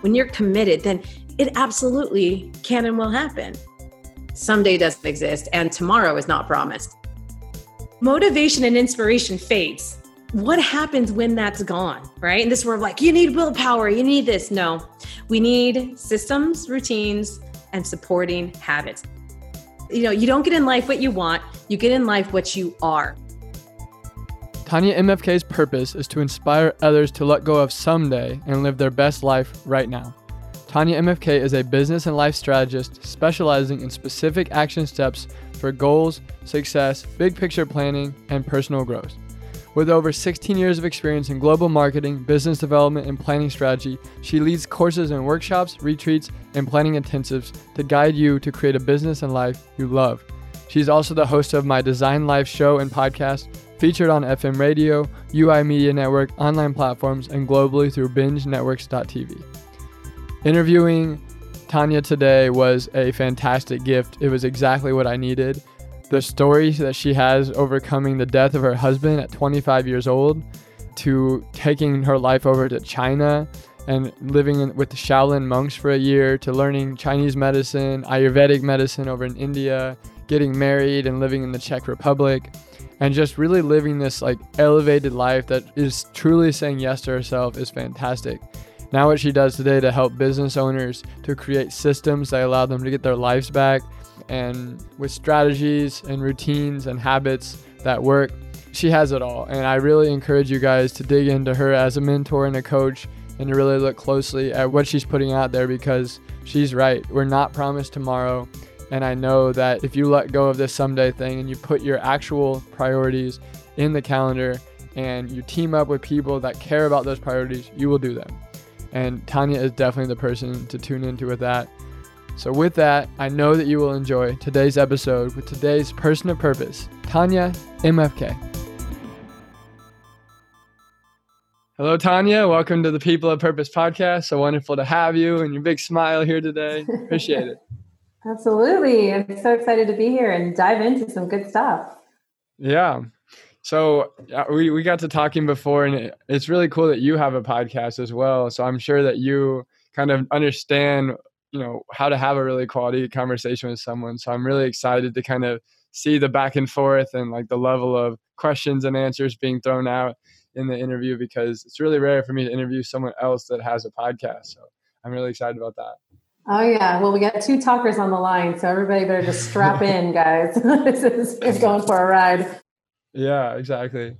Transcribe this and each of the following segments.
When you're committed, then it absolutely can and will happen. Someday doesn't exist, and tomorrow is not promised. Motivation and inspiration fades. What happens when that's gone, right? And this we're like, you need willpower, you need this. No, we need systems, routines, and supporting habits. You know, you don't get in life what you want, you get in life what you are. Tanya MFK's purpose is to inspire others to let go of someday and live their best life right now. Tanya MFK is a business and life strategist specializing in specific action steps for goals, success, big picture planning, and personal growth. With over 16 years of experience in global marketing, business development, and planning strategy, she leads courses and workshops, retreats, and planning intensives to guide you to create a business and life you love. She's also the host of my Designed Life show and podcast, featured on FM radio, UI Media Network, online platforms, and globally through bingenetworks.tv. Interviewing Tanya today was a fantastic gift. It was exactly what I needed. The story that she has overcoming the death of her husband at 25 years old, to taking her life over to China and living in, with the Shaolin monks for a year, to learning Chinese medicine, Ayurvedic medicine over in India, getting married and living in the Czech Republic and just really living this like elevated life that is truly saying yes to herself is fantastic. Now, what she does today to help business owners to create systems that allow them to get their lives back and with strategies and routines and habits that work, she has it all. And I really encourage you guys to dig into her as a mentor and a coach and to really look closely at what she's putting out there because she's right. We're not promised tomorrow. And I know that if you let go of this someday thing and you put your actual priorities in the calendar and you team up with people that care about those priorities, you will do them. And Tanya is definitely the person to tune into with that. So, with that, I know that you will enjoy today's episode with today's person of purpose, Tanya MFK. Hello, Tanya. Welcome to the People of Purpose podcast. So wonderful to have you and your big smile here today. Appreciate it. Absolutely. I'm so excited to be here and dive into some good stuff. Yeah. So we, we got to talking before, and it's really cool that you have a podcast as well. So I'm sure that you kind of understand, you know, how to have a really quality conversation with someone. So I'm really excited to kind of see the back and forth and like the level of questions and answers being thrown out in the interview because it's really rare for me to interview someone else that has a podcast. So I'm really excited about that. Oh yeah. Well, we got two talkers on the line, so everybody better just strap in, guys. this is, is going for a ride. Yeah, exactly.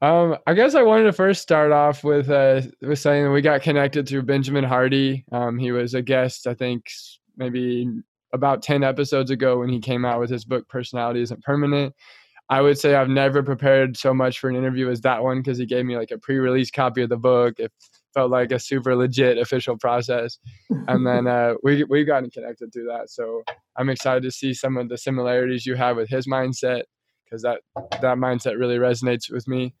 Um, I guess I wanted to first start off with uh, with saying that we got connected through Benjamin Hardy. Um, he was a guest, I think, maybe about ten episodes ago when he came out with his book "Personality Isn't Permanent." I would say I've never prepared so much for an interview as that one because he gave me like a pre-release copy of the book. If felt like a super legit official process. And then uh, we we've gotten connected through that. So I'm excited to see some of the similarities you have with his mindset because that that mindset really resonates with me.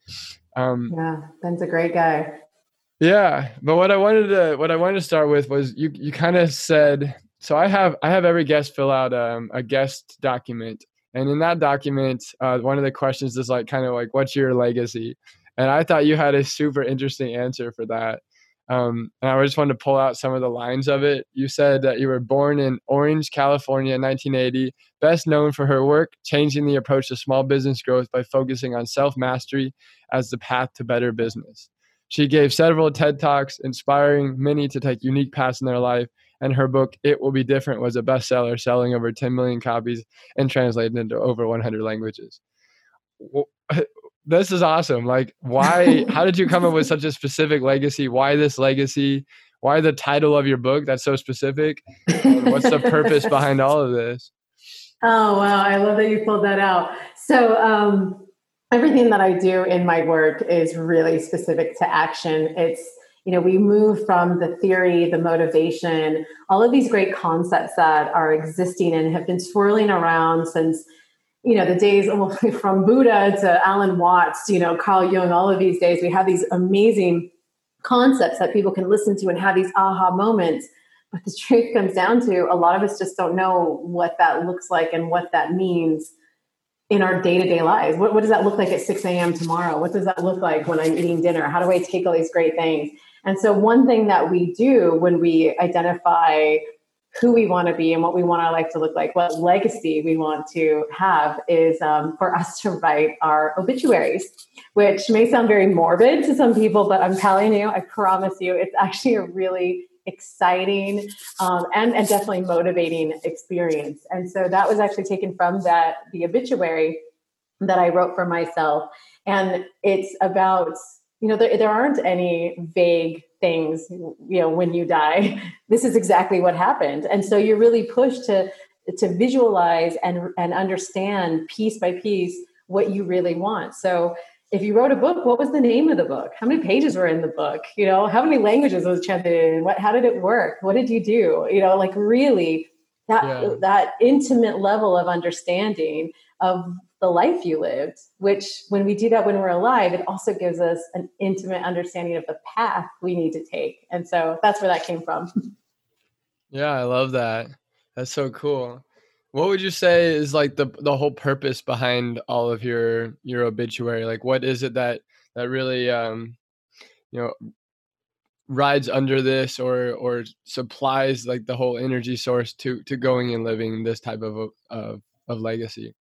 Um, yeah, Ben's a great guy. Yeah, but what I wanted to what I wanted to start with was you you kind of said so I have I have every guest fill out um, a guest document and in that document uh, one of the questions is like kind of like what's your legacy and I thought you had a super interesting answer for that. Um, and I just wanted to pull out some of the lines of it. You said that you were born in Orange, California in 1980, best known for her work changing the approach to small business growth by focusing on self mastery as the path to better business. She gave several TED Talks, inspiring many to take unique paths in their life. And her book, It Will Be Different, was a bestseller, selling over 10 million copies and translated into over 100 languages this is awesome. Like, why? how did you come up with such a specific legacy? Why this legacy? Why the title of your book? That's so specific. what's the purpose behind all of this? Oh wow, I love that you pulled that out. So, um, everything that I do in my work is really specific to action. It's you know, we move from the theory, the motivation, all of these great concepts that are existing and have been swirling around since you know the days from buddha to alan watts you know carl jung all of these days we have these amazing concepts that people can listen to and have these aha moments. But the truth comes down to a lot of us just don't know what that looks like and what that means in our day-to-day lives. What, what does that look like at 6 a.m tomorrow? What does that look like when i'm eating dinner? How do i take all these great things? And so one thing that we do when we identify who we want to be and what we want our life to look like, what legacy we want to have, is um, for us to write our obituaries, which may sound very morbid to some people, but I'm telling you, I promise you, it's actually a really exciting um, and, and definitely motivating experience. And so that was actually taken from that the obituary that I wrote for myself. And it's about you know there, there aren't any vague things you know when you die this is exactly what happened. And so you're really pushed to to visualize and and understand piece by piece what you really want. So if you wrote a book what was the name of the book? How many pages were in the book? You know how many languages was chanted in? What how did it work? What did you do? You know like really that yeah. that intimate level of understanding of the life you lived, which when we do that when we're alive, it also gives us an intimate understanding of the path we need to take. And so that's where that came from. Yeah, I love that. That's so cool. What would you say is like the the whole purpose behind all of your your obituary? Like what is it that that really um you know rides under this or or supplies like the whole energy source to to going and living this type of of, of legacy?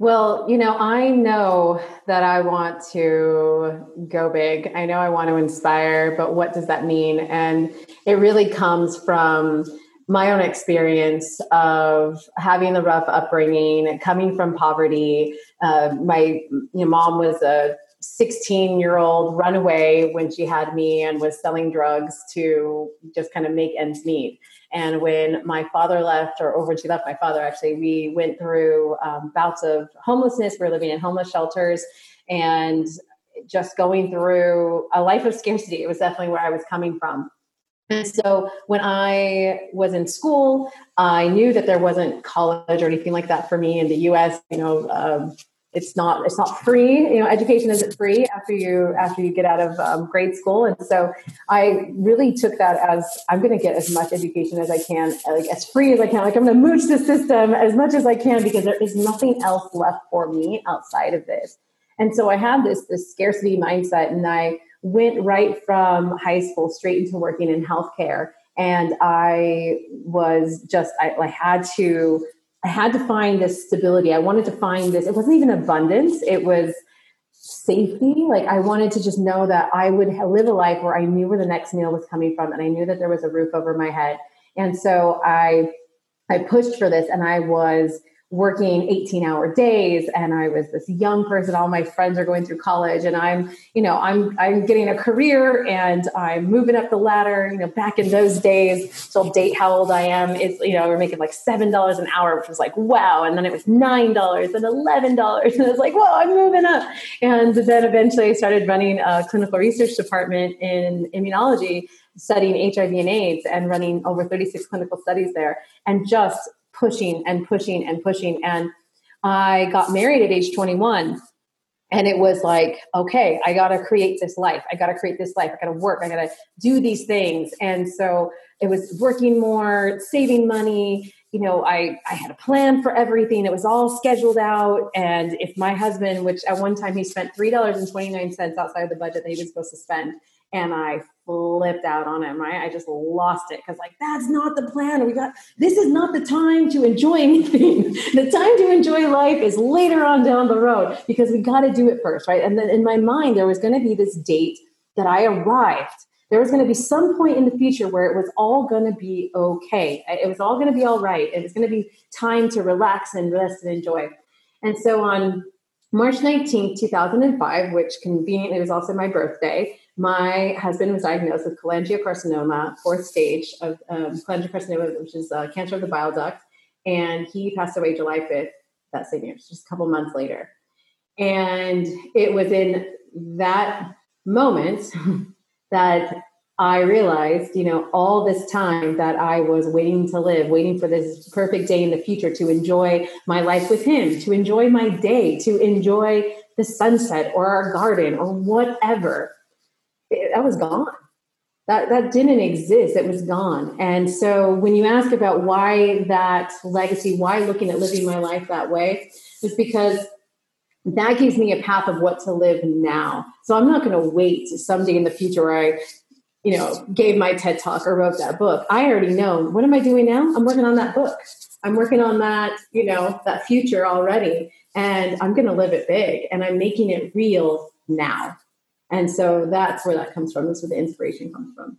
Well, you know, I know that I want to go big. I know I want to inspire, but what does that mean? And it really comes from my own experience of having the rough upbringing, coming from poverty. Uh, my you know, mom was a 16 year old runaway when she had me and was selling drugs to just kind of make ends meet. And when my father left, or over when she left my father, actually, we went through um, bouts of homelessness. We were living in homeless shelters and just going through a life of scarcity. It was definitely where I was coming from. And so when I was in school, I knew that there wasn't college or anything like that for me in the US. You know, um, it's not it's not free you know education isn't free after you after you get out of um, grade school. And so i really took that as i'm going to get as much education as i can like as free as i can. Like i'm going to mooch the system as much as i can because there is nothing else left for me outside of this. And so i had this this scarcity mindset and i went right from high school straight into working in healthcare. And i was just i, I had to I had to find this stability. I wanted to find this. It wasn't even abundance. It was safety. Like I wanted to just know that I would live a life where I knew where the next meal was coming from and I knew that there was a roof over my head. And so I I pushed for this and I was working 18 hour days and I was this young person all my friends are going through college and I'm you know I'm I'm getting a career and I'm moving up the ladder you know back in those days so I'll date how old I am it's you know we're making like seven dollars an hour which was like wow and then it was nine dollars and eleven dollars and it's like whoa I'm moving up. And then eventually I started running a clinical research department in immunology studying HIV and AIDS and running over 36 clinical studies there and just pushing and pushing and pushing. And I got married at age 21. And it was like, okay, I got to create this life. I got to create this life. I got to work. I got to do these things. And so it was working more, saving money. You know, I, I had a plan for everything. It was all scheduled out. And if my husband, which at one time he spent $3.29 outside of the budget that he was supposed to spend, and I flipped out on him, right? I just lost it because, like, that's not the plan. We got this is not the time to enjoy anything. the time to enjoy life is later on down the road because we got to do it first, right? And then in my mind, there was going to be this date that I arrived. There was going to be some point in the future where it was all going to be okay. It was all going to be all right. It was going to be time to relax and rest and enjoy. And so on March 19th, 2005, which conveniently was also my birthday, my husband was diagnosed with cholangiocarcinoma, fourth stage of um, cholangiocarcinoma, which is uh, cancer of the bile duct, and he passed away July 5th that same year, just a couple months later. And it was in that moment that I realized, you know, all this time that I was waiting to live, waiting for this perfect day in the future to enjoy my life with him, to enjoy my day, to enjoy the sunset or our garden or whatever, it, that was gone. That, that didn't exist. It was gone. And so when you ask about why that legacy, why looking at living my life that way, is because that gives me a path of what to live now. So I'm not going to wait to someday in the future I you know, gave my TED talk or wrote that book. I already know what am I doing now? I'm working on that book. I'm working on that, you know, that future already. And I'm going to live it big and I'm making it real now. And so that's where that comes from. That's where the inspiration comes from.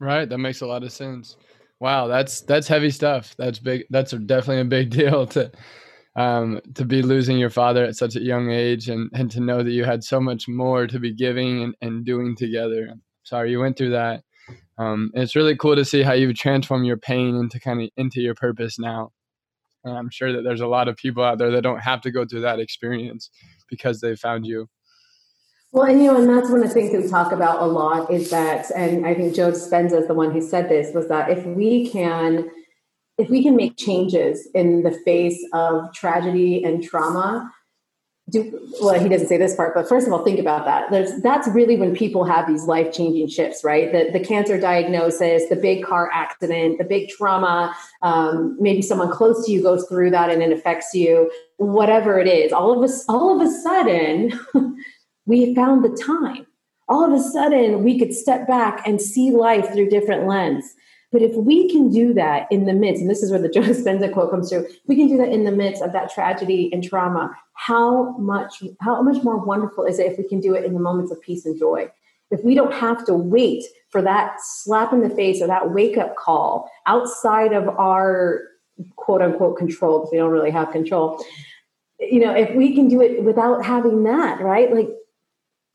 Right. That makes a lot of sense. Wow. That's, that's heavy stuff. That's big. That's definitely a big deal to, um, to be losing your father at such a young age and, and to know that you had so much more to be giving and, and doing together sorry you went through that. Um, it's really cool to see how you've transformed your pain into kind of into your purpose now. And I'm sure that there's a lot of people out there that don't have to go through that experience because they found you. Well, and you know, and that's one of the things we talk about a lot is that, and I think Joe Dispenza is the one who said this, was that if we can, if we can make changes in the face of tragedy and trauma, do well he doesn't say this part but first of all think about that. There's, that's really when people have these life-changing shifts right? The, the cancer diagnosis the big car accident the big trauma um, maybe someone close to you goes through that and it affects you whatever it is all of us all of a sudden we found the time all of a sudden we could step back and see life through different lens but if we can do that in the midst, and this is where the Joe Dispenza quote comes through, we can do that in the midst of that tragedy and trauma. How much, how much more wonderful is it if we can do it in the moments of peace and joy? If we don't have to wait for that slap in the face or that wake up call outside of our quote unquote control, because we don't really have control, you know, if we can do it without having that, right? Like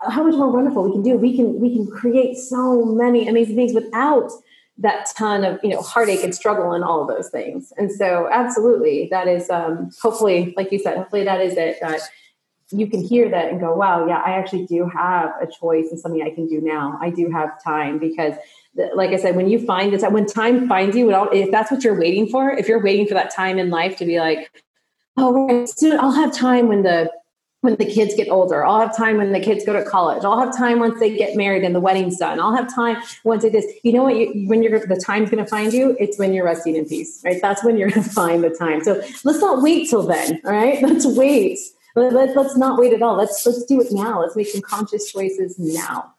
how much more wonderful we can do. We can we can create so many amazing things without that ton of you know heartache and struggle and all of those things and so absolutely that is um, hopefully like you said hopefully that is it that you can hear that and go wow yeah i actually do have a choice and something i can do now i do have time because like i said when you find this when time finds you if that's what you're waiting for if you're waiting for that time in life to be like oh soon i'll have time when the when the kids get older. I'll have time when the kids go to college. I'll have time once they get married and the wedding's done. I'll have time once it is. You know what? You, when you're the time's going to find you, it's when you're resting in peace, right? That's when you're going to find the time. So let's not wait till then. All right, let's wait. Let, let, let's not wait at all. Let's let's do it now. Let's make some conscious choices now.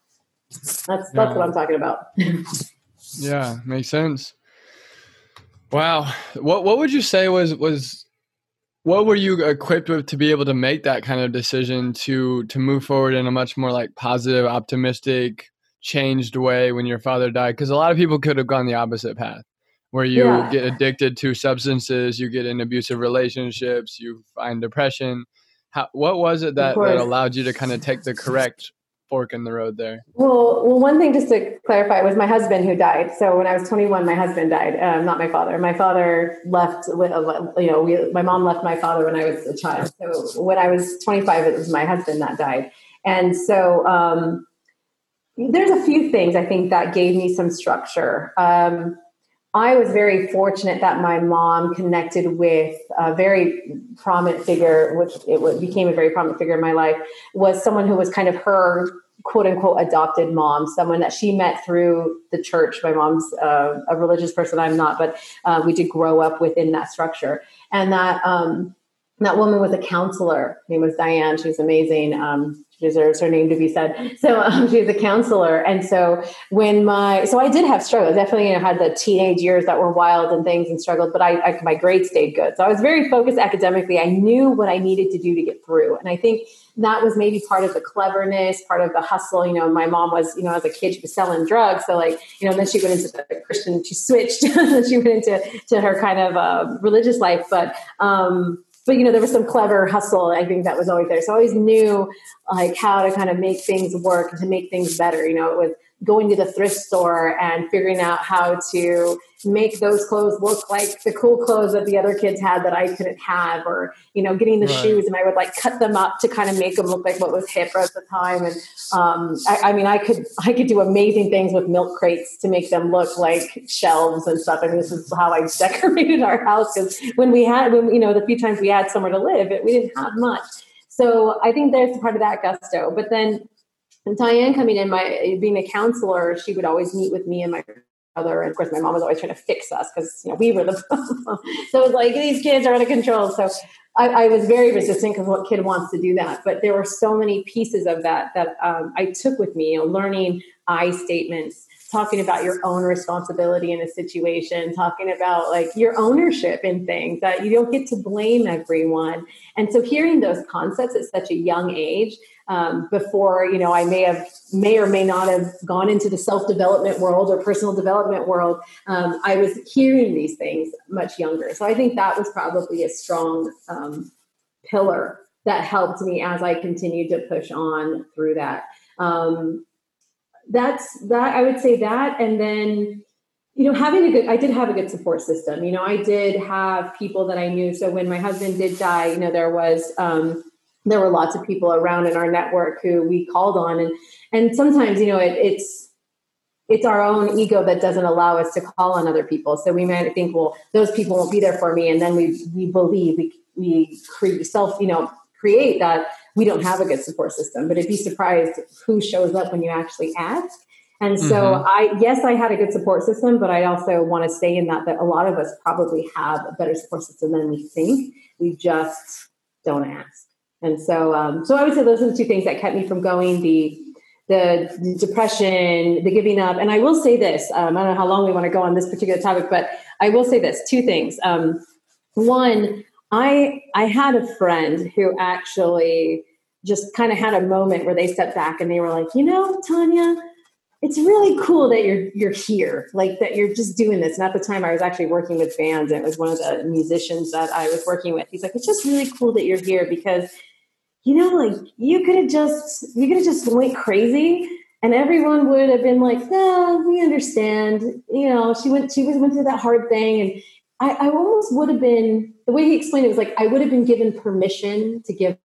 That's that's yeah. what I'm talking about. yeah, makes sense. Wow. What what would you say was was what were you equipped with to be able to make that kind of decision to to move forward in a much more like positive optimistic changed way when your father died? Because a lot of people could have gone the opposite path where you yeah. get addicted to substances you get in abusive relationships you find depression. How, what was it that, that allowed you to kind of take the correct fork in the road there? Well, well, one thing just to clarify it was my husband who died. So when I was 21, my husband died, um, not my father. My father left. With, you know, we, my mom left my father when I was a child. So when I was 25, it was my husband that died, and so. Um, there's a few things I think that gave me some structure. Um, I was very fortunate that my mom connected with a very prominent figure, which it became a very prominent figure in my life, was someone who was kind of her quote unquote adopted mom, someone that she met through the church. My mom's uh, a religious person, I'm not, but uh, we did grow up within that structure. And that um, that woman was a counselor. Her name was Diane. She was amazing. Um, she deserves her name to be said. So um, she was a counselor, and so when my so I did have struggles. Definitely, you know, had the teenage years that were wild and things and struggled, but I, I my grades stayed good. So I was very focused academically. I knew what I needed to do to get through, and I think that was maybe part of the cleverness, part of the hustle. You know, my mom was, you know, as a kid, she was selling drugs. So like, you know, then she went into the Christian, she switched, she went into to her kind of uh, religious life. But um, but you know there was some clever hustle i think that was always there so i always knew like how to kind of make things work and to make things better you know it was going to the thrift store and figuring out how to make those clothes look like the cool clothes that the other kids had that I couldn't have, or you know, getting the right. shoes and I would like cut them up to kind of make them look like what was hip at the time. And um, I, I, mean, I could I could do amazing things with milk crates to make them look like shelves and stuff. I mean, this is how I decorated our house because when we had when you know the few times we had somewhere to live, it, we didn't have much. So I think there's part of that gusto. But then and Diane coming in, my being a counselor, she would always meet with me and my brother. And of course, my mom was always trying to fix us because you know we were the so it was like these kids are out of control. So I, I was very resistant because what kid wants to do that? But there were so many pieces of that that um, I took with me. You know, learning I statements, talking about your own responsibility in a situation, talking about like your ownership in things that you don't get to blame everyone. And so hearing those concepts at such a young age um, before you know i may have may or may not have gone into the self-development world or personal development world. Um, i was hearing these things much younger. So i think that was probably a strong um, pillar that helped me as i continued to push on through that. Um, that's that i would say that. And then you know having a good i did have a good support system. You know i did have people that i knew. So when my husband did die you know there was um, there were lots of people around in our network who we called on. And and sometimes you know it, it's it's our own ego that doesn't allow us to call on other people. So we might think well those people won't be there for me. And then we we believe we we create self you know create that we don't have a good support system. But it'd be surprised who shows up when you actually ask. And so mm-hmm. i yes i had a good support system but i also want to say in that that a lot of us probably have a better support system than we think. We just don't ask and so, um, so I would say those are the two things that kept me from going: the the depression, the giving up. And I will say this: um, I don't know how long we want to go on this particular topic, but I will say this: two things. Um, one, I I had a friend who actually just kind of had a moment where they stepped back and they were like, you know, Tanya, it's really cool that you're you're here, like that you're just doing this. And at the time, I was actually working with bands, and it was one of the musicians that I was working with. He's like, it's just really cool that you're here because you know, like you could have just you could have just went crazy and everyone would have been like, "No, we understand." You know, she went she was went through that hard thing, and I, I almost would have been the way he explained it was like I would have been given permission to give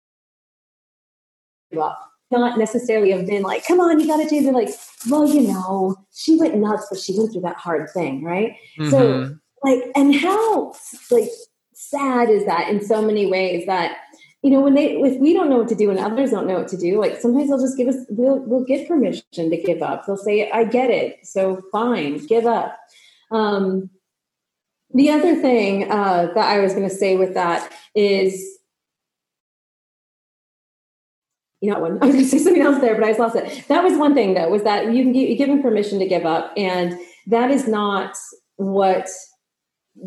up, not necessarily have been like, "Come on, you got to change." it." like, well, you know, she went nuts, but she went through that hard thing, right? Mm-hmm. So, like, and how like sad is that in so many ways that you know, when they if we don't know what to do and others don't know what to do, like sometimes they'll just give us we'll we'll get permission to give up. They'll say, I get it, so fine, give up. Um, the other thing uh, that I was going to say with that is, you know, when I was going to say something else there, but I just lost it. That was one thing though, was that you can give, you give them permission to give up, and that is not what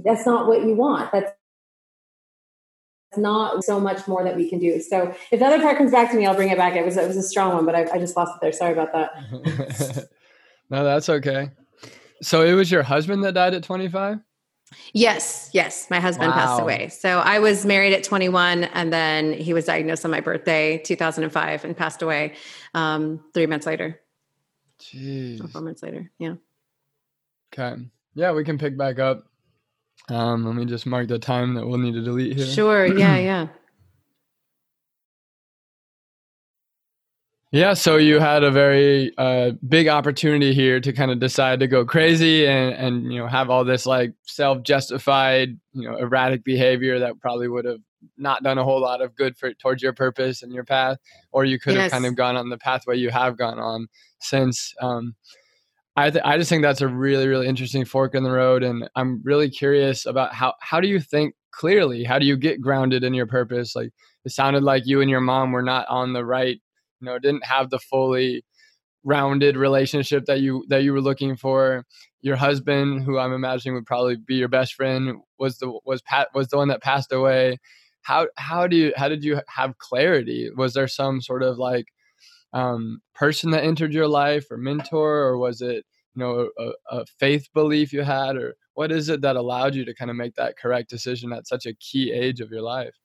that's not what you want. That's not so much more that we can do. So if the other part comes back to me, I'll bring it back. It was it was a strong one, but I, I just lost it there. Sorry about that. no, that's okay. So it was your husband that died at 25? Yes, yes. My husband wow. passed away. So I was married at 21 and then he was diagnosed on my birthday, 2005, and passed away um, three months later. Jeez. four months later. Yeah. Okay. Yeah, we can pick back up um, let me just mark the time that we'll need to delete here. Sure. Yeah. Yeah. Yeah, so you had a very uh, big opportunity here to kind of decide to go crazy and and you know have all this like self-justified you know erratic behavior that probably would have not done a whole lot of good for towards your purpose and your path, or you could yes. have kind of gone on the pathway you have gone on since. Um, I th- I just think that's a really really interesting fork in the road, and I'm really curious about how how do you think clearly? How do you get grounded in your purpose? Like it sounded like you and your mom were not on the right, you know, didn't have the fully rounded relationship that you that you were looking for. Your husband, who I'm imagining would probably be your best friend, was the was Pat was the one that passed away. How how do you how did you have clarity? Was there some sort of like um, person that entered your life or mentor, or was it you know a, a faith belief you had, or what is it that allowed you to kind of make that correct decision at such a key age of your life?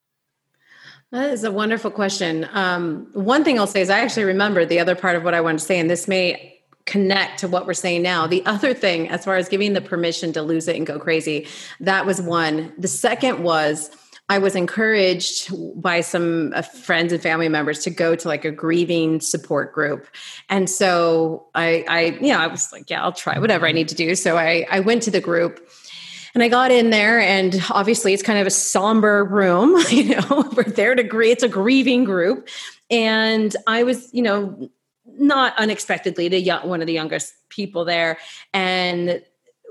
That is a wonderful question. Um, one thing I'll say is I actually remember the other part of what I wanted to say, and this may connect to what we're saying now. The other thing, as far as giving the permission to lose it and go crazy, that was one. The second was I was encouraged by some uh, friends and family members to go to like a grieving support group. And so I, I, you know, I was like, yeah, I'll try whatever I need to do. So I, I went to the group and I got in there, and obviously it's kind of a somber room. You know, we're there to grieve. It's a grieving group, and I was, you know, not unexpectedly the one of the youngest people there, and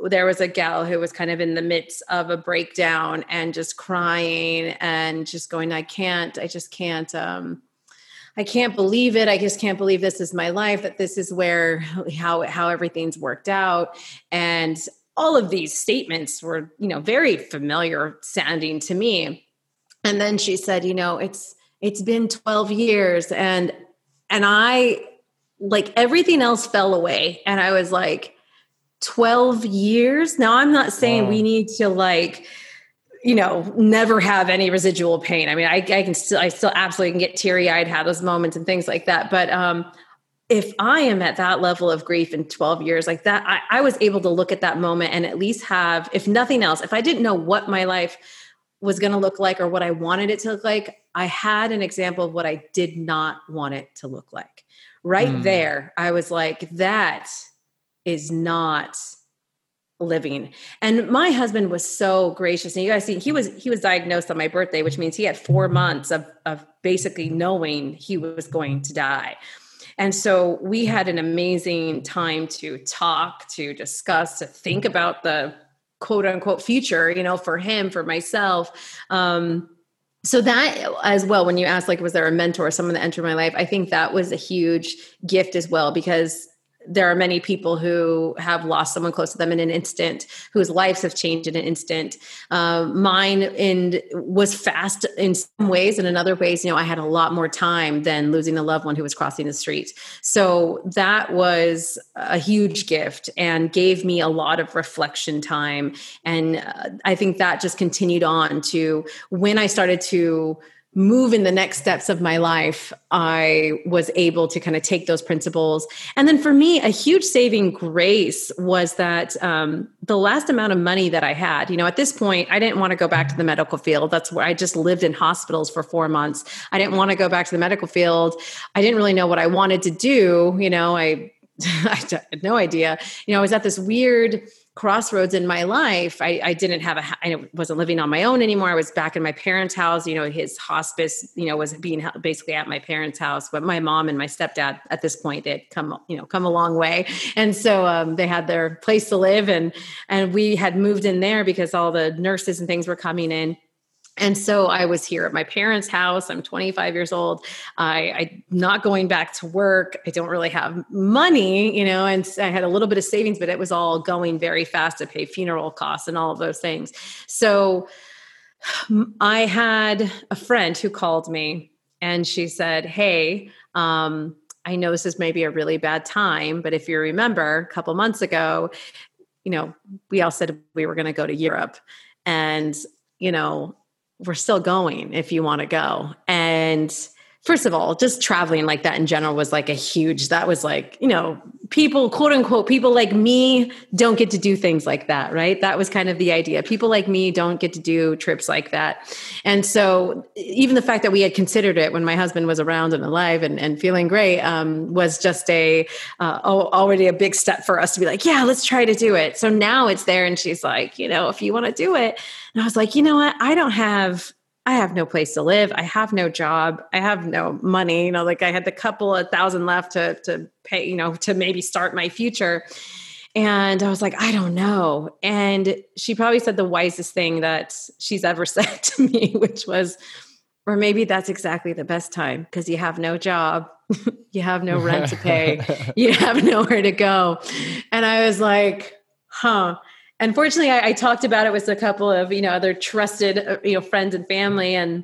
there was a gal who was kind of in the midst of a breakdown and just crying and just going, I can't, I just can't, um, I can't believe it. I just can't believe this is my life, that this is where how how everything's worked out. And all of these statements were, you know, very familiar sounding to me. And then she said, you know, it's it's been 12 years and and I like everything else fell away and I was like 12 years. Now I'm not saying wow. we need to like you know never have any residual pain i mean i, I can still i still absolutely can get teary-eyed have those moments and things like that but um if I am at that level of grief in 12 years, like that, I, I, was able to look at that moment and at least have, if nothing else, if I didn't know what my life was going to look like or what I wanted it to look like, I had an example of what I did not want it to look like. Right mm. there, I was like, that is not living and my husband was so gracious and you guys see he was he was diagnosed on my birthday which means he had four months of of basically knowing he was going to die and so we had an amazing time to talk, to discuss, to think about the quote unquote future, you know, for him, for myself. Um, so that as well, when you asked, like, was there a mentor, someone that entered my life? I think that was a huge gift as well because there are many people who have lost someone close to them in an instant, whose lives have changed in an instant. Um, mine in was fast in some ways, and in other ways, you know, I had a lot more time than losing a loved one who was crossing the street. So that was a huge gift and gave me a lot of reflection time. And uh, I think that just continued on to when I started to move in the next steps of my life, I was able to kind of take those principles. And then for me, a huge saving grace was that um, the last amount of money that I had, you know, at this point, I didn't want to go back to the medical field. That's where I just lived in hospitals for four months. I didn't want to go back to the medical field. I didn't really know what I wanted to do. You know, I, I had no idea. You know, I was at this weird, crossroads in my life. I, I didn't have a, I wasn't living on my own anymore. I was back in my parents' house. You know, his hospice, you know, was being basically at my parents' house. But my mom and my stepdad at this point, they had come, you know, come a long way, and so um, they had their place to live, and and we had moved in there because all the nurses and things were coming in and so I was here at my parents' house. I'm 25 years old. I, I'm not going back to work. I don't really have money, you know, and I had a little bit of savings, but it was all going very fast to pay funeral costs and all of those things. So I had a friend who called me and she said, Hey, um, I know this is maybe a really bad time, but if you remember a couple months ago, you know, we all said we were going to go to Europe. And, you know, we're still going if you want to go. And first of all, just traveling like that in general was like a huge, that was like, you know, people, quote unquote, people like me don't get to do things like that, right? That was kind of the idea. People like me don't get to do trips like that. And so even the fact that we had considered it when my husband was around and alive and, and feeling great um, was just a, uh, already a big step for us to be like, yeah, let's try to do it. So now it's there. And she's like, you know, if you want to do it. And I was like, you know what? I don't have I have no place to live. I have no job. I have no money. You know, like I had the couple of thousand left to to pay, you know, to maybe start my future. And I was like, I don't know. And she probably said the wisest thing that she's ever said to me, which was, or maybe that's exactly the best time because you have no job, you have no rent to pay, you have nowhere to go. And I was like, huh unfortunately I, I, talked about it with a couple of you know other trusted uh, you know friends and family and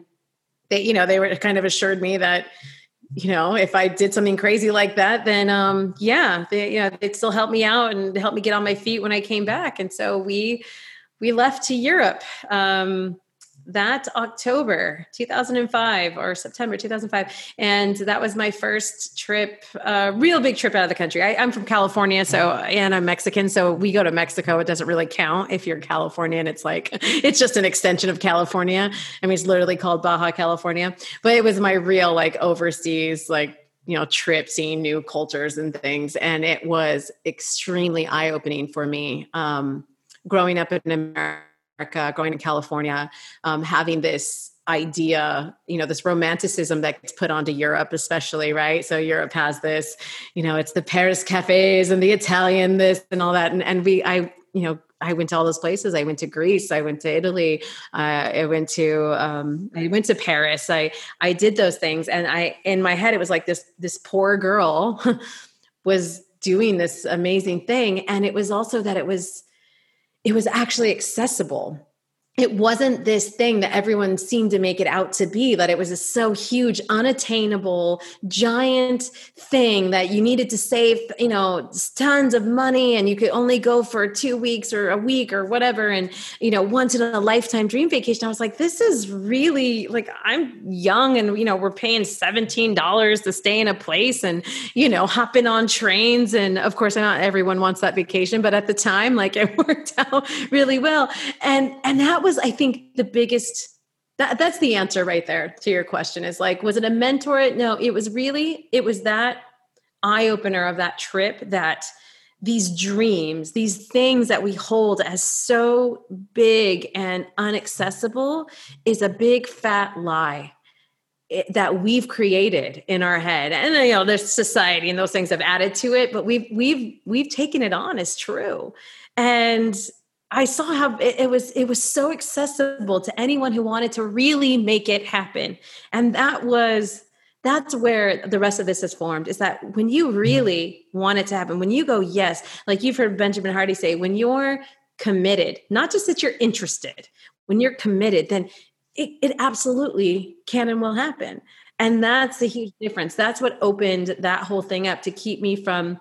they you know they were kind of assured me that you know if i did something crazy like that then um yeah they you know they'd still help me out and help me get on my feet when i came back. And so we we left to europe um that October 2005 or September 2005. And that was my first trip, uh, real big trip out of the country. I, am from California, so, and I'm Mexican. So we go to Mexico. It doesn't really count if you're Californian. It's like, it's just an extension of California. I mean, it's literally called Baja California. But it was my real, like, overseas, like, you know, trip seeing new cultures and things. And it was extremely eye opening for me. Um, growing up in America America, going to California, um, having this idea, you know, this romanticism that gets put onto Europe, especially, right? So Europe has this, you know, it's the Paris cafes and the Italian this and all that. And, and we, I, you know, I went to all those places. I went to Greece. I went to Italy. Uh, I went to um, I went to Paris. I I did those things, and I in my head it was like this this poor girl was doing this amazing thing, and it was also that it was it was actually accessible it wasn't this thing that everyone seemed to make it out to be that it was a so huge unattainable giant thing that you needed to save you know tons of money and you could only go for two weeks or a week or whatever and you know once in a lifetime dream vacation. I was like this is really like i'm young and you know we're paying $17 to stay in a place and you know hopping on trains. And of course not everyone wants that vacation but at the time like it worked out really well. And and that was was i think the biggest that, that's the answer right there to your question is like was it a mentor? No it was really it was that eye opener of that trip that these dreams these things that we hold as so big and inaccessible, is a big fat lie eh, that we've created in our head. And you know there's society and those things have added to it but we've we've we've taken it on as true. And I saw how it, it, was it was so accessible to anyone who wanted to really make it happen. And that was that's where the rest of this is formed is that when you mm-hmm. really want it to happen, when you go yes, like you've heard Benjamin Hardy say, when you're committed, not just that you're interested, when you're committed, then it, it absolutely can and will happen. And that's the huge difference. That's what opened that whole thing up to keep me from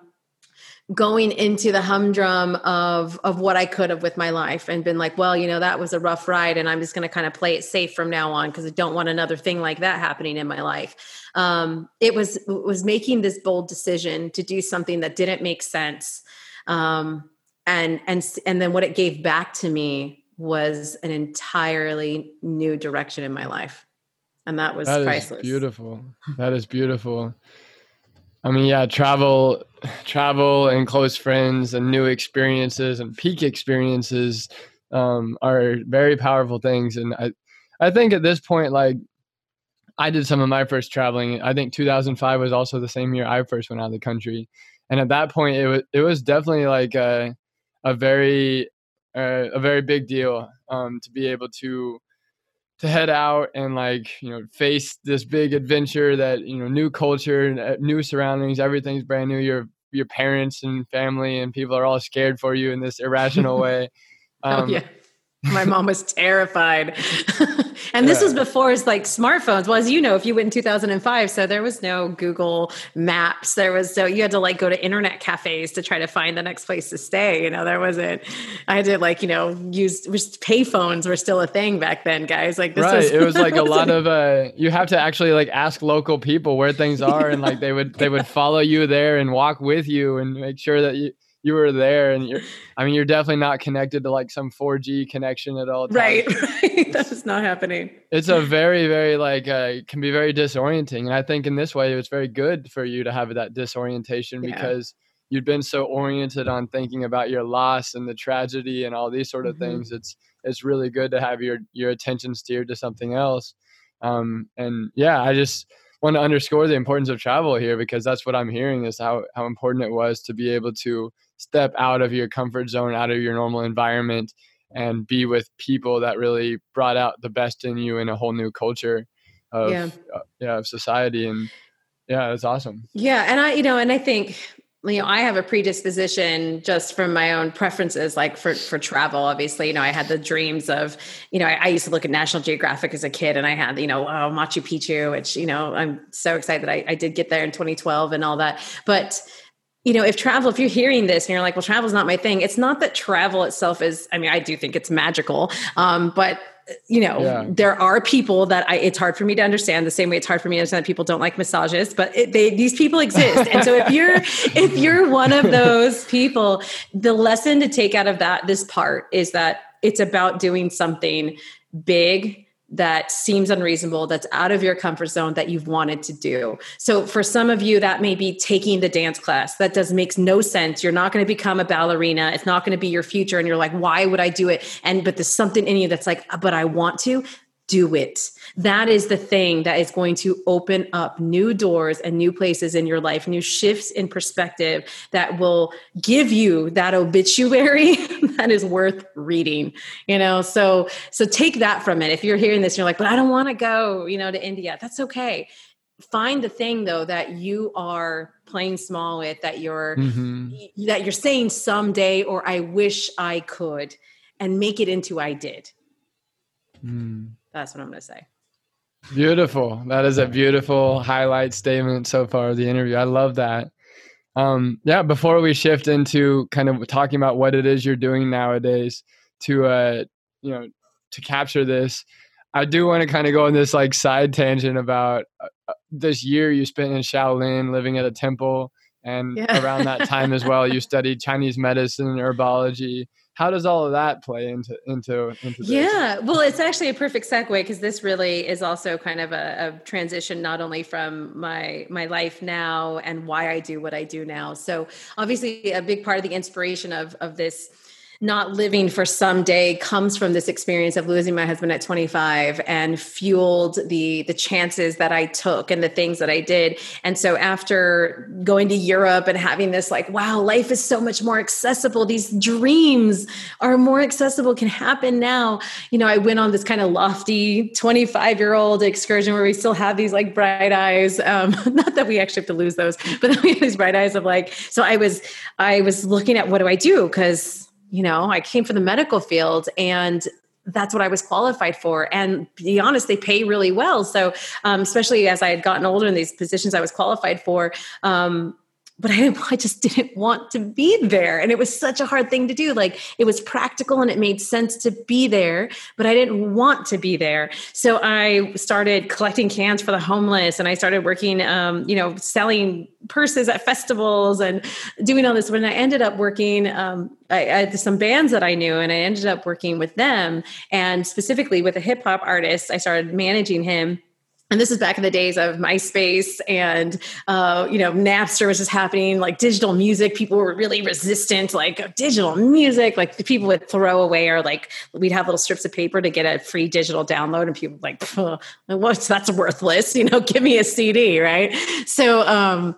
going into the humdrum of of what I could have with my life and been like, well, you know, that was a rough ride and I'm just going to kind of play it safe from now on because I don't want another thing like that happening in my life. Um, it was it was making this bold decision to do something that didn't make sense. Um, and and and then what it gave back to me was an entirely new direction in my life. And that was that priceless. beautiful. That is beautiful. I mean, yeah, travel, travel, and close friends, and new experiences, and peak experiences um, are very powerful things. And I, I think at this point, like, I did some of my first traveling. I think 2005 was also the same year I first went out of the country, and at that point, it was it was definitely like a, a very, uh, a very big deal um, to be able to to head out and like you know face this big adventure that you know new culture uh, new surroundings everything's brand new your your parents and family and people are all scared for you in this irrational way. Oh, um, oh, yeah my mom was terrified. And this yeah. was before it's like smartphones. Well as you know if you went in 2005 so there was no google maps. There was so you had to like go to internet cafes to try to find the next place to stay you know there wasn't i had to like you know use pay phones were still a thing back then guys. Like this right. was, it was like a lot of uh you have to actually like ask local people where things are and like they would they would follow you there and walk with you and make sure that you you were there and you're i mean you're definitely not connected to like some 4g connection at all times. right right that's not happening it's a very very like uh, can be very disorienting and i think in this way it was very good for you to have that disorientation yeah. because you'd been so oriented on thinking about your loss and the tragedy and all these sort of mm-hmm. things it's it's really good to have your your attention steered to something else um and yeah i just want to underscore the importance of travel here because that's what i'm hearing is how how important it was to be able to step out of your comfort zone, out of your normal environment, and be with people that really brought out the best in you in a whole new culture of yeah, uh, yeah of society. And yeah, it's awesome. Yeah, and I you know, and I think you know i have a predisposition just from my own preferences like for for travel obviously you know i had the dreams of you know i, I used to look at national geographic as a kid and i had you know oh, machu picchu which you know i'm so excited that I, I did get there in 2012 and all that but you know, if travel, if you're hearing this and you're like, well, travel is not my thing, it's not that travel itself is, I mean, I do think it's magical, um, but you know, yeah. there are people that I, it's hard for me to understand the same way it's hard for me to understand that people don't like massages, but it, they, these people exist. and so if you're, if you're one of those people, the lesson to take out of that, this part is that it's about doing something big that seems unreasonable, that's out of your comfort zone that you've wanted to do. So for some of you, that may be taking the dance class. That does makes no sense. You're not going to become a ballerina. It's not going to be your future. And you're like, why would I do it? And but there's something in you that's like, but I want to do it. That is the thing that is going to open up new doors and new places in your life, new shifts in perspective that will give you that obituary that is worth reading. You know, so so take that from it. If you're hearing this, you're like, but I don't want to go, you know, to India. That's okay. Find the thing though that you are playing small with, that you're mm-hmm. that you're saying someday or I wish I could, and make it into I did. Mm. That's what I'm going to say. Beautiful. That is a beautiful highlight statement so far of the interview. I love that. Um, yeah, before we shift into kind of talking about what it is you're doing nowadays to, uh, you know, to capture this, I do want to kind of go on this like side tangent about uh, uh, this year you spent in Shaolin, living at a temple, and yeah. around that time as well, you studied Chinese medicine and herbology how does all of that play into into into this? yeah well it's actually a perfect segue because this really is also kind of a, a, transition not only from my my life now and why i do what i do now so obviously a big part of the inspiration of of this not living for someday comes from this experience of losing my husband at 25 and fueled the the chances that I took and the things that I did. And so after going to Europe and having this like wow, life is so much more accessible. These dreams are more accessible can happen now. You know, I went on this kind of lofty 25-year-old excursion where we still have these like bright eyes um not that we actually have to lose those, but we have these bright eyes of like so I was I was looking at what do I do cuz you know, I came from the medical field and that's what I was qualified for. And be honest, they pay really well. So, um, especially as I had gotten older in these positions I was qualified for, um, but I I just didn't want to be there. And it was such a hard thing to do. Like it was practical and it made sense to be there, but I didn't want to be there. So I started collecting cans for the homeless and I started working, um, you know, selling purses at festivals and doing all this. When I ended up working, um, I, had some bands that I knew and I ended up working with them and specifically with a hip hop artist, I started managing him and this is back in the days of MySpace and uh, you know Napster was just happening, like digital music. People were really resistant, like digital music. Like the people would throw away or like we'd have little strips of paper to get a free digital download, and people like, what's that's worthless? You know, give me a CD, right? So, um,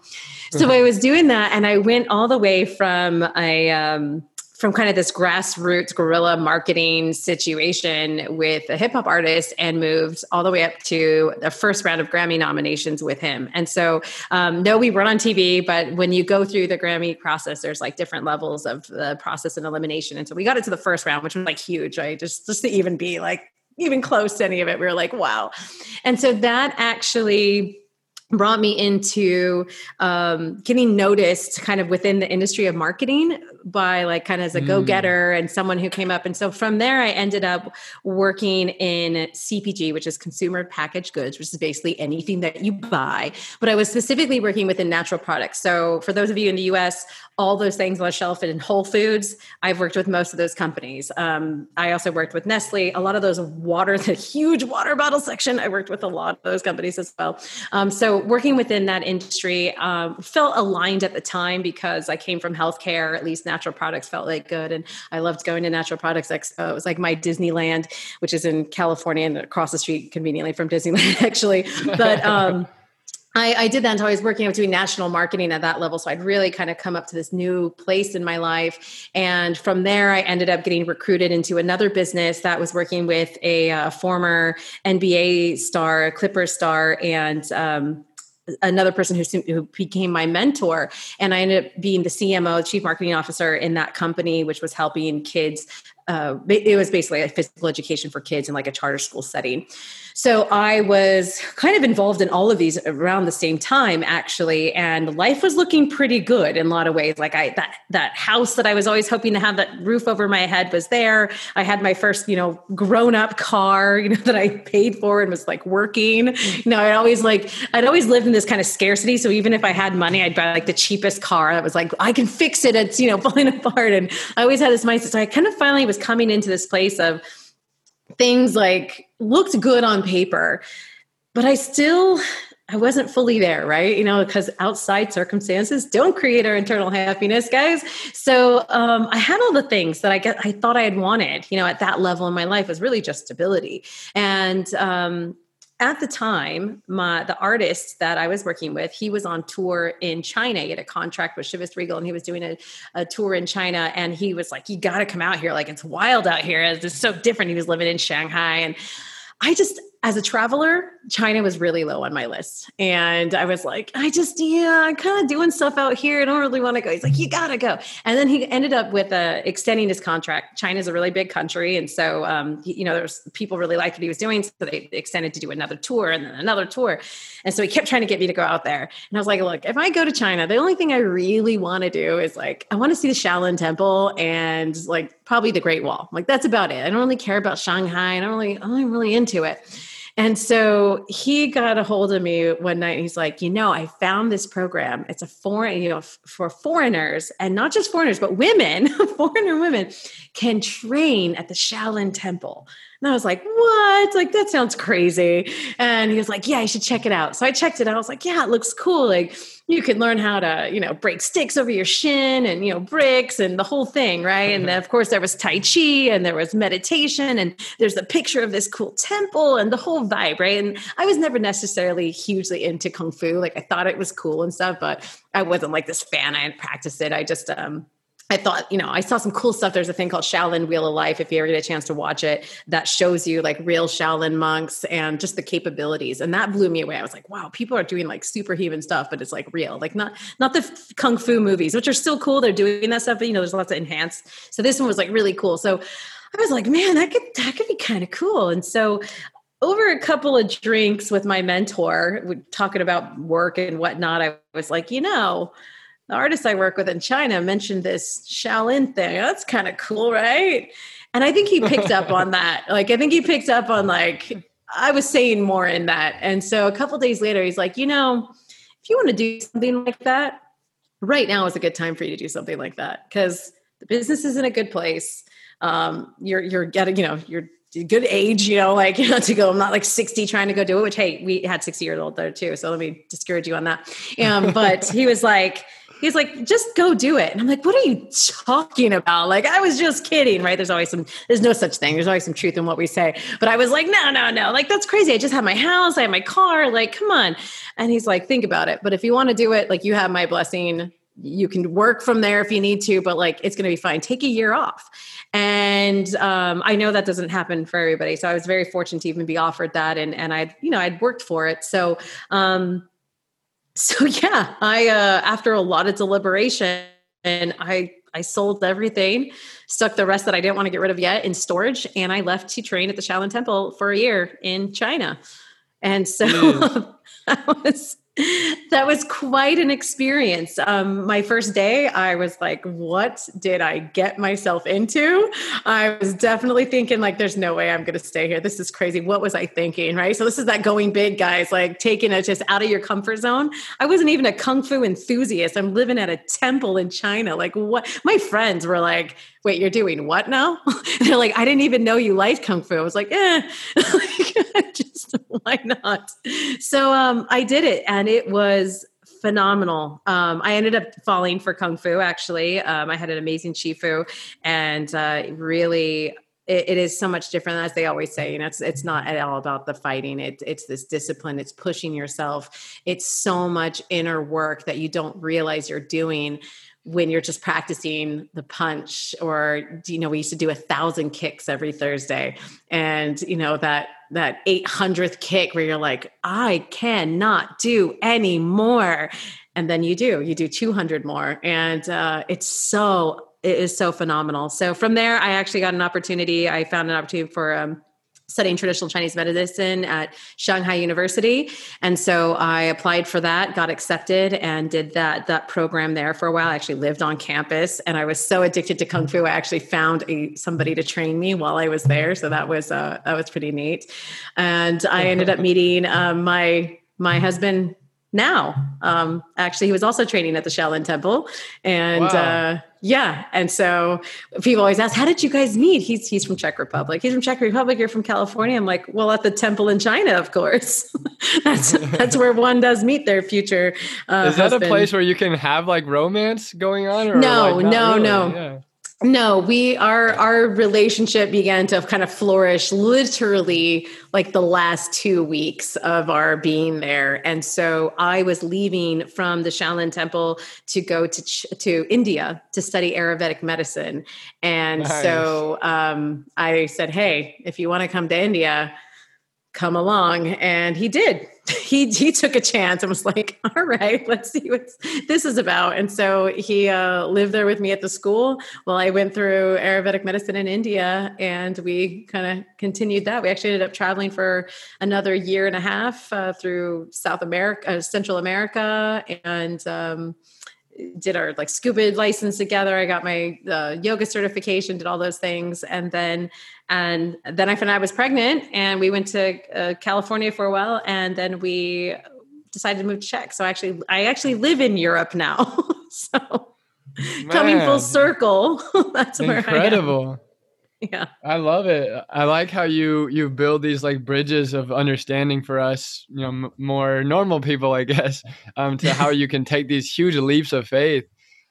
so I was doing that, and I went all the way from a um, from kind of this grassroots guerrilla marketing situation with a hip hop artist and moved all the way up to the first round of Grammy nominations with him. And so, um, no, we weren't on TV, but when you go through the Grammy process, there's like different levels of the process and elimination. And so we got it to the first round, which was like huge, right? Just just to even be like even close to any of it, we were like, wow. And so that actually brought me into um, getting noticed kind of within the industry of marketing by like kind of as a mm. go-getter and someone who came up. And so from there i ended up working in cpg which is consumer packaged goods which is basically anything that you buy. But i was specifically working within natural products so for those of you in the us all those things on the shelf in whole foods i've worked with most of those companies um, i also worked with nestle a lot of those water the huge water bottle section i worked with a lot of those companies as well um, so working within that industry um, felt aligned at the time because i came from healthcare at least natural products felt like good. And I loved going to Natural Products Expo. It was like my Disneyland, which is in California and across the street conveniently from Disneyland, actually. But um, I, I, did that until I was working. I was doing national marketing at that level. So I'd really kind of come up to this new place in my life. And from there, I ended up getting recruited into another business that was working with a uh, former NBA star, a Clipper star, and um, another person who, who became my mentor and i ended up being the cmo chief marketing officer in that company which was helping kids uh, it was basically a physical education for kids in like a charter school setting. So I was kind of involved in all of these around the same time, actually, and life was looking pretty good in a lot of ways. Like I that that house that I was always hoping to have that roof over my head was there. I had my first, you know, grown up car, you know, that I paid for and was like working. You know, I'd always like I'd always lived in this kind of scarcity. So even if I had money, I'd buy like the cheapest car that was like I can fix it. It's you know falling apart, and I always had this mindset. So I kind of finally was coming into this place of things like looked good on paper, but I still I wasn't fully there, right? You know, because outside circumstances don't create our internal happiness, guys. So um, I had all the things that I get, I thought I had wanted, you know, at that level in my life was really just stability. And um, at the time, my the artist that I was working with, he was on tour in China. He had a contract with Chivas Regal, and he was doing a, a tour in China. And he was like, "You got to come out here! Like it's wild out here. It's so different." He was living in Shanghai, and I just as a traveler, China was really low on my list. And I was like, I just, yeah, I'm kind of doing stuff out here. I don't really want to go. He's like, you got to go. And then he ended up with uh, extending his contract. China's a really big country. And so, um, you know, there's people really liked what he was doing. So they extended to do another tour and then another tour. And so he kept trying to get me to go out there. And I was like, look, if I go to China, the only thing I really want to do is like, I want to see the Shaolin Temple and like probably the Great Wall. Like, that's about it. I don't really care about Shanghai. I don't really, I'm really into it. And so he got a hold of me one night and he's like, you know, I found this program. It's a foreign, you know, f- for foreigners and not just foreigners, but women, foreigner women can train at the Shaolin Temple. And I was like, what? Like, that sounds crazy. And he was like, yeah, you should check it out. So I checked it out. I was like, yeah, it looks cool. Like, you can learn how to, you know, break sticks over your shin and, you know, bricks and the whole thing, right? And of course, there was Tai Chi and there was meditation and there's a picture of this cool temple and the whole vibe, right? And I was never necessarily hugely into Kung Fu. Like, I thought it was cool and stuff, but I wasn't like this fan. I hadn't practiced it. I just, um, I thought, you know, I saw some cool stuff. There's a thing called Shaolin Wheel of Life. If you ever get a chance to watch it, that shows you like real Shaolin monks and just the capabilities. And that blew me away. I was like, wow, people are doing like superhuman stuff, but it's like real, like not not the kung fu movies, which are still cool. They're doing that stuff, but you know, there's lots of enhanced. So this one was like really cool. So I was like, man, that could that could be kind of cool. And so over a couple of drinks with my mentor, talking about work and whatnot, I was like, you know the artist I work with in China mentioned this Shaolin thing. That's kind of cool, right? And I think he picked up on that. Like, I think he picked up on like I was saying more in that. And so a couple days later, he's like, you know, if you want to do something like that, right now is a good time for you to do something like that because the business is in a good place. Um, you're you're getting, you know, you're good age, you know, like you know, to go. I'm not like 60 trying to go do it, which hey, we had 60 years old there too. So let me discourage you on that. Um, but he was like, he's like, just go do it. And I'm like, what are you talking about? Like, I was just kidding, right? There's always some, there's no such thing. There's always some truth in what we say. But I was like, no, no, no. Like, that's crazy. I just have my house, I have my car. Like, come on. And he's like, think about it. But if you want to do it, like, you have my blessing. You can work from there if you need to, but like, it's going to be fine. Take a year off. And um, I know that doesn't happen for everybody. So I was very fortunate to even be offered that. And, and I'd, you know, I'd worked for it. So, um, so yeah, I uh, after a lot of deliberation, and I I sold everything, stuck the rest that I didn't want to get rid of yet in storage, and I left to train at the Shaolin Temple for a year in China. And so mm. that was that was quite an experience. Um, my first day, I was like, what did I get myself into? I was definitely thinking, like, there's no way I'm going to stay here. This is crazy. What was I thinking? Right. So, this is that going big, guys, like taking it just out of your comfort zone. I wasn't even a kung fu enthusiast. I'm living at a temple in China. Like, what? My friends were like, wait, you're doing what now? they're like, I didn't even know you liked kung fu. I was like, eh, why not? So um, I did it, and it was phenomenal. Um, I ended up falling for kung fu. Actually, um, I had an amazing shifu, and uh, really. It, it is so much different, as they always say. You know, it's it's not at all about the fighting. It, it's this discipline. It's pushing yourself. It's so much inner work that you don't realize you're doing when you're just practicing the punch or you know we used to do a thousand kicks every thursday and you know that that 800th kick where you're like i cannot do any more and then you do you do 200 more and uh, it's so it is so phenomenal. So from there, I actually got an opportunity. I found an opportunity for um, studying traditional Chinese medicine at Shanghai University. And so I applied for that, got accepted, and did that that program there for a while. I actually lived on campus, and I was so addicted to kung fu. I actually found a somebody to train me while I was there, so that was uh, that was pretty neat. And I ended up meeting um, my my husband now. Um, actually, he was also training at the Shaolin Temple, and wow. uh, yeah. And so people always ask, "How did you guys meet?" He's he's from Czech Republic. He's from Czech Republic. You're from California. I'm like, well, at the temple in China, of course. that's that's where one does meet their future. Uh, Is that husband. a place where you can have like romance going on? Or no, like, no, really? no. Yeah. No, we our our relationship began to kind of flourish literally like the last 2 weeks of our being there. And so I was leaving from the Shaolin temple to go to to India to study Ayurvedic medicine. And nice. so um, I said, "Hey, if you want to come to India, come along and he did he he took a chance and was like all right let's see what this is about and so he uh, lived there with me at the school while i went through ayurvedic medicine in india and we kind of continued that we actually ended up traveling for another year and a half uh, through south america uh, central america and um, did our like scuba license together. I got my uh, yoga certification, did all those things, and then and then I found I was pregnant, and we went to uh, California for a while, and then we decided to move to Czech. So actually, I actually live in Europe now. so Man. coming full circle, that's where incredible yeah i love it i like how you you build these like bridges of understanding for us you know m- more normal people i guess um to how you can take these huge leaps of faith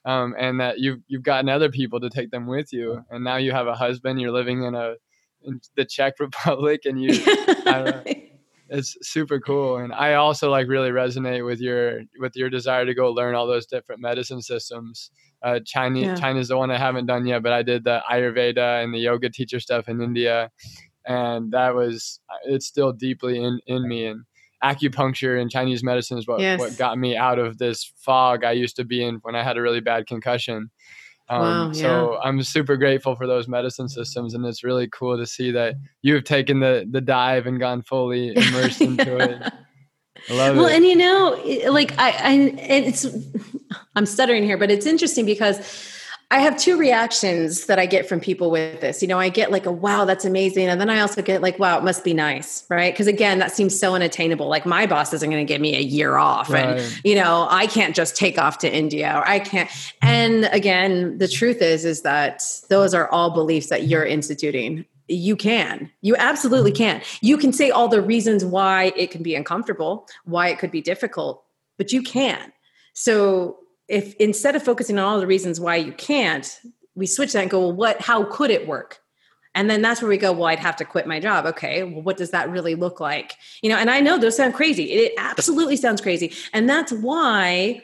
um and that you've you've gotten other people to take them with you and now you have a husband you're living in a in the czech republic and you it's super cool and i also like really resonate with your with your desire to go learn all those different medicine systems uh, China, yeah. China's the one I haven't done yet, but I did the Ayurveda and the yoga teacher stuff in India, and that was it's still deeply in in me. And acupuncture and Chinese medicine is what yes. what got me out of this fog I used to be in when I had a really bad concussion. Um, wow, yeah. So I'm super grateful for those medicine systems, and it's really cool to see that you've taken the the dive and gone fully immersed into it. I love well, it. and you know, like I, I, it's, I'm stuttering here, but it's interesting because I have two reactions that I get from people with this. You know, I get like a wow, that's amazing. And then I also get like, wow, it must be nice, right? Because again, that seems so unattainable. Like my boss isn't going to give me a year off. Right. And, you know, I can't just take off to India or I can't. And again, the truth is, is that those are all beliefs that you're instituting you can you absolutely can you can say all the reasons why it can be uncomfortable why it could be difficult but you can so if instead of focusing on all the reasons why you can't we switch that and go well what how could it work? And then that's where we go well i'd have to quit my job. Okay well what does that really look like? You know and i know those sound crazy. It absolutely sounds crazy. And that's why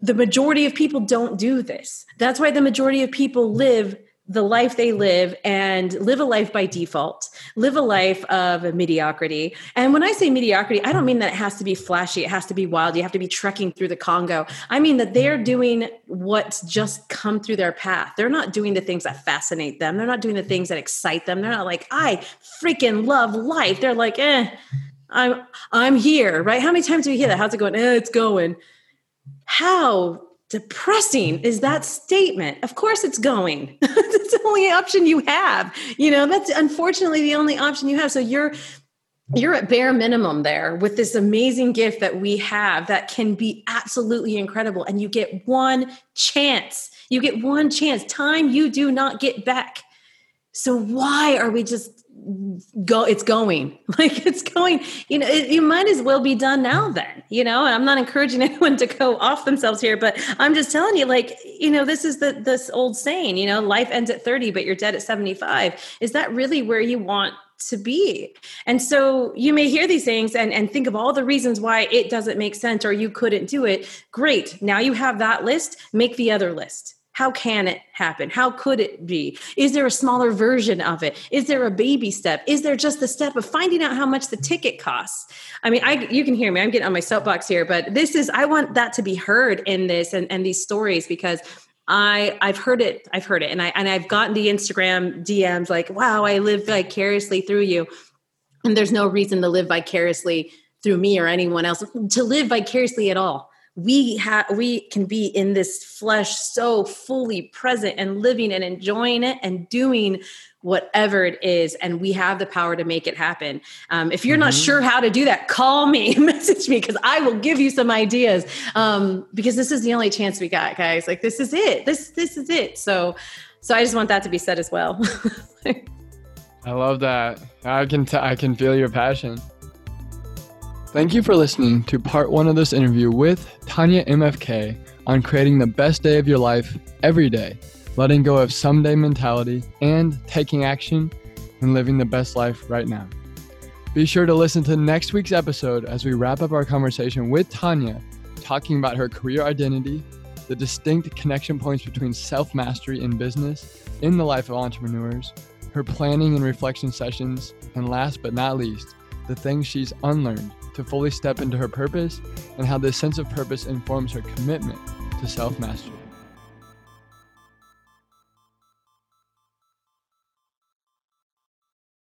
the majority of people don't do this. That's why the majority of people live the life they live and live a life by default, live a life of mediocrity. And when I say mediocrity, I don't mean that it has to be flashy, it has to be wild, you have to be trekking through the Congo. I mean that they're doing what's just come through their path. They're not doing the things that fascinate them, they're not doing the things that excite them. They're not like, I freaking love life. They're like, eh, I'm I'm here, right? How many times do we hear that? How's it going? Eh, it's going. How depressing is that statement. Of course it's going. It's the only option you have. You know that's unfortunately the only option you have. So you're you're at bare minimum there with this amazing gift that we have that can be absolutely incredible. And you get one chance. You get one chance. Time you do not get back. So why are we just go it's going. Like it's going. You know it, you might as well be done now then you know? And i'm not encouraging anyone to go off themselves here but i'm just telling you like you know this is the this old saying you know life ends at 30 but you're dead at 75 is that really where you want to be? And so you may hear these things and, and think of all the reasons why it doesn't make sense or you couldn't do it. Great. Now you have that list. Make the other list how can it happen? How could it be? Is there a smaller version of it? Is there a baby step? Is there just the step of finding out how much the ticket costs? I mean, I you can hear me. I'm getting on my soapbox here, but this is I want that to be heard in this and, and these stories because I I've heard it. I've heard it, and I and I've gotten the Instagram DMs like, "Wow, I live vicariously through you," and there's no reason to live vicariously through me or anyone else to live vicariously at all. We have we can be in this flesh so fully present and living and enjoying it and doing whatever it is and we have the power to make it happen. Um, if you're mm-hmm. not sure how to do that call me message me because i will give you some ideas. Um, because this is the only chance we got guys. Like this is it. This this is it. So so i just want that to be said as well. I love that. I can t- I can feel your passion thank you for listening to part one of this interview with tanya mfk on creating the best day of your life every day letting go of someday mentality, and taking action and living the best life right now. Be sure to listen to next week's episode as we wrap up our conversation with Tanya, talking about her career identity, the distinct connection points between self mastery in business, in the life of entrepreneurs, her planning and reflection sessions, and last but not least, the things she's unlearned to fully step into her purpose and how this sense of purpose informs her commitment to self mastery.